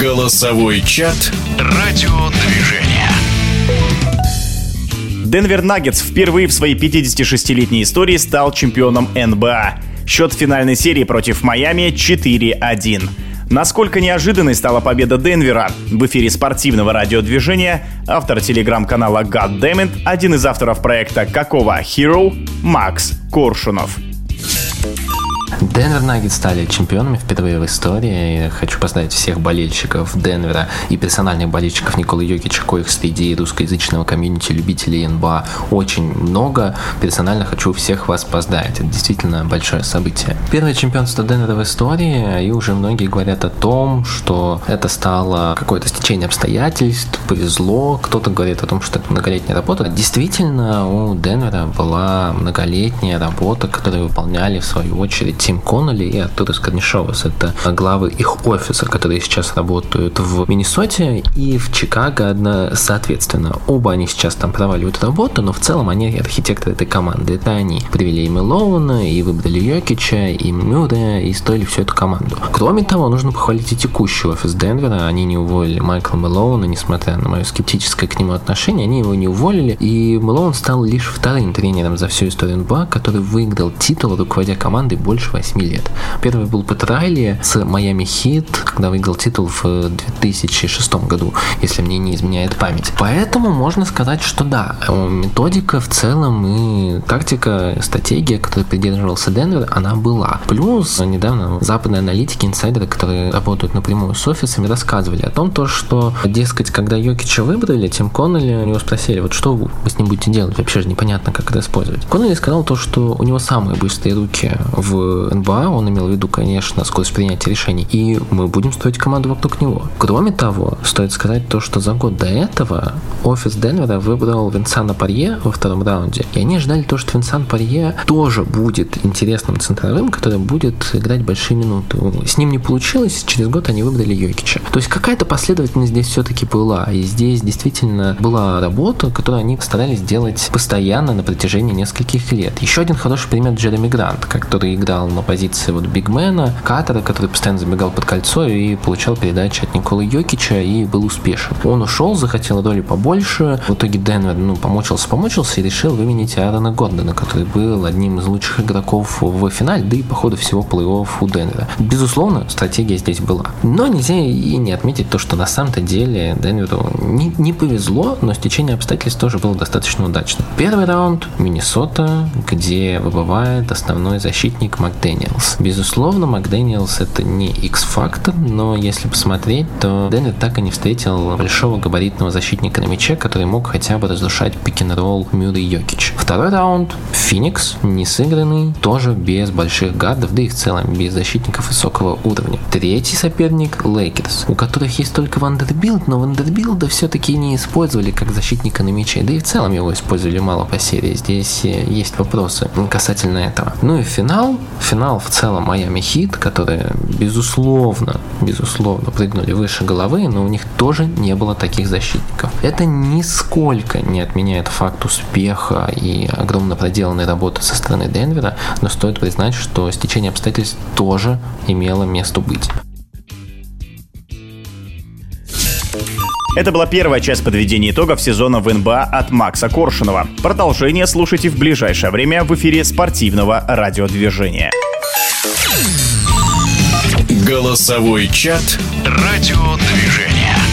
Голосовой чат «Радиодвижение». Денвер Наггетс впервые в своей 56-летней истории стал чемпионом НБА. Счет финальной серии против Майами 4-1. Насколько неожиданной стала победа Денвера? В эфире спортивного радиодвижения автор телеграм-канала Goddammit, один из авторов проекта «Какого Hero» Макс Коршунов. Денвер Наггетс стали чемпионами впервые в истории. Я хочу поздравить всех болельщиков Денвера и персональных болельщиков Николы Йокича, коих среди русскоязычного комьюнити любителей НБА очень много. Персонально хочу всех вас поздравить. Это действительно большое событие. Первое чемпионство Денвера в истории, и уже многие говорят о том, что это стало какое-то стечение обстоятельств, повезло. Кто-то говорит о том, что это многолетняя работа. Действительно, у Денвера была многолетняя работа, которую выполняли в свою очередь Тим Коннелли и Артур Скорнишовас. Это главы их офиса, которые сейчас работают в Миннесоте и в Чикаго одна, соответственно. Оба они сейчас там проваливают работу, но в целом они архитекторы этой команды. Это они привели и Мелоуна, и выбрали Йокича, и Мюррея, и строили всю эту команду. Кроме того, нужно похвалить и текущий офис Денвера. Они не уволили Майкла Мелоуна, несмотря на мое скептическое к нему отношение, они его не уволили, и Мелоун стал лишь вторым тренером за всю историю НБА, который выиграл титул, руководя командой больше 8 лет. Первый был Пэт Райли с Майами Хит, когда выиграл титул в 2006 году, если мне не изменяет память. Поэтому можно сказать, что да, методика в целом и тактика, стратегия, которой придерживался Денвер, она была. Плюс недавно западные аналитики, инсайдеры, которые работают напрямую с офисами, рассказывали о том, то, что, дескать, когда Йокича выбрали, Тим Коннелли, у него спросили, вот что вы с ним будете делать, вообще же непонятно, как это использовать. Коннелли сказал то, что у него самые быстрые руки в НБА, он имел в виду, конечно, скорость принятия решений, и мы будем строить команду вокруг него. Кроме того, стоит сказать то, что за год до этого офис Денвера выбрал Винсана Парье во втором раунде, и они ждали то, что Винсан Парье тоже будет интересным центровым, который будет играть большие минуты. С ним не получилось, через год они выбрали Йокича. То есть какая-то последовательность здесь все-таки была, и здесь действительно была работа, которую они старались делать постоянно на протяжении нескольких лет. Еще один хороший пример Джереми Грант, который играл на позиции вот бигмена, катера, который постоянно забегал под кольцо и получал передачи от Николы Йокича и был успешен. Он ушел, захотел роли побольше, в итоге Денвер ну, помучился, помучился и решил выменить Аарона Гордона, который был одним из лучших игроков в финале, да и по ходу всего плей-офф у Денвера. Безусловно, стратегия здесь была. Но нельзя и не отметить то, что на самом-то деле Денверу не, не повезло, но стечение обстоятельств тоже было достаточно удачно. Первый раунд Миннесота, где выбывает основной защитник Макдейн Макдэниелс. Безусловно, Макдэниелс это не X-фактор, но если посмотреть, то Денвер так и не встретил большого габаритного защитника на мяче, который мог хотя бы разрушать пик-н-ролл Мюррей Йокич. Второй раунд Феникс, не сыгранный, тоже без больших гардов, да и в целом без защитников высокого уровня. Третий соперник Лейкерс, у которых есть только Вандербилт, но Вандербилта все-таки не использовали как защитника на мяче, да и в целом его использовали мало по серии. Здесь э, есть вопросы касательно этого. Ну и финал. Финал в целом Майами Хит, которые, безусловно, безусловно, прыгнули выше головы, но у них тоже не было таких защитников. Это нисколько не отменяет факт успеха и огромно проделанной работы со стороны Денвера, но стоит признать, что стечение обстоятельств тоже имело место быть. Это была первая часть подведения итогов сезона в НБА от Макса Коршунова. Продолжение слушайте в ближайшее время в эфире спортивного радиодвижения. Голосовой чат «Радиодвижение».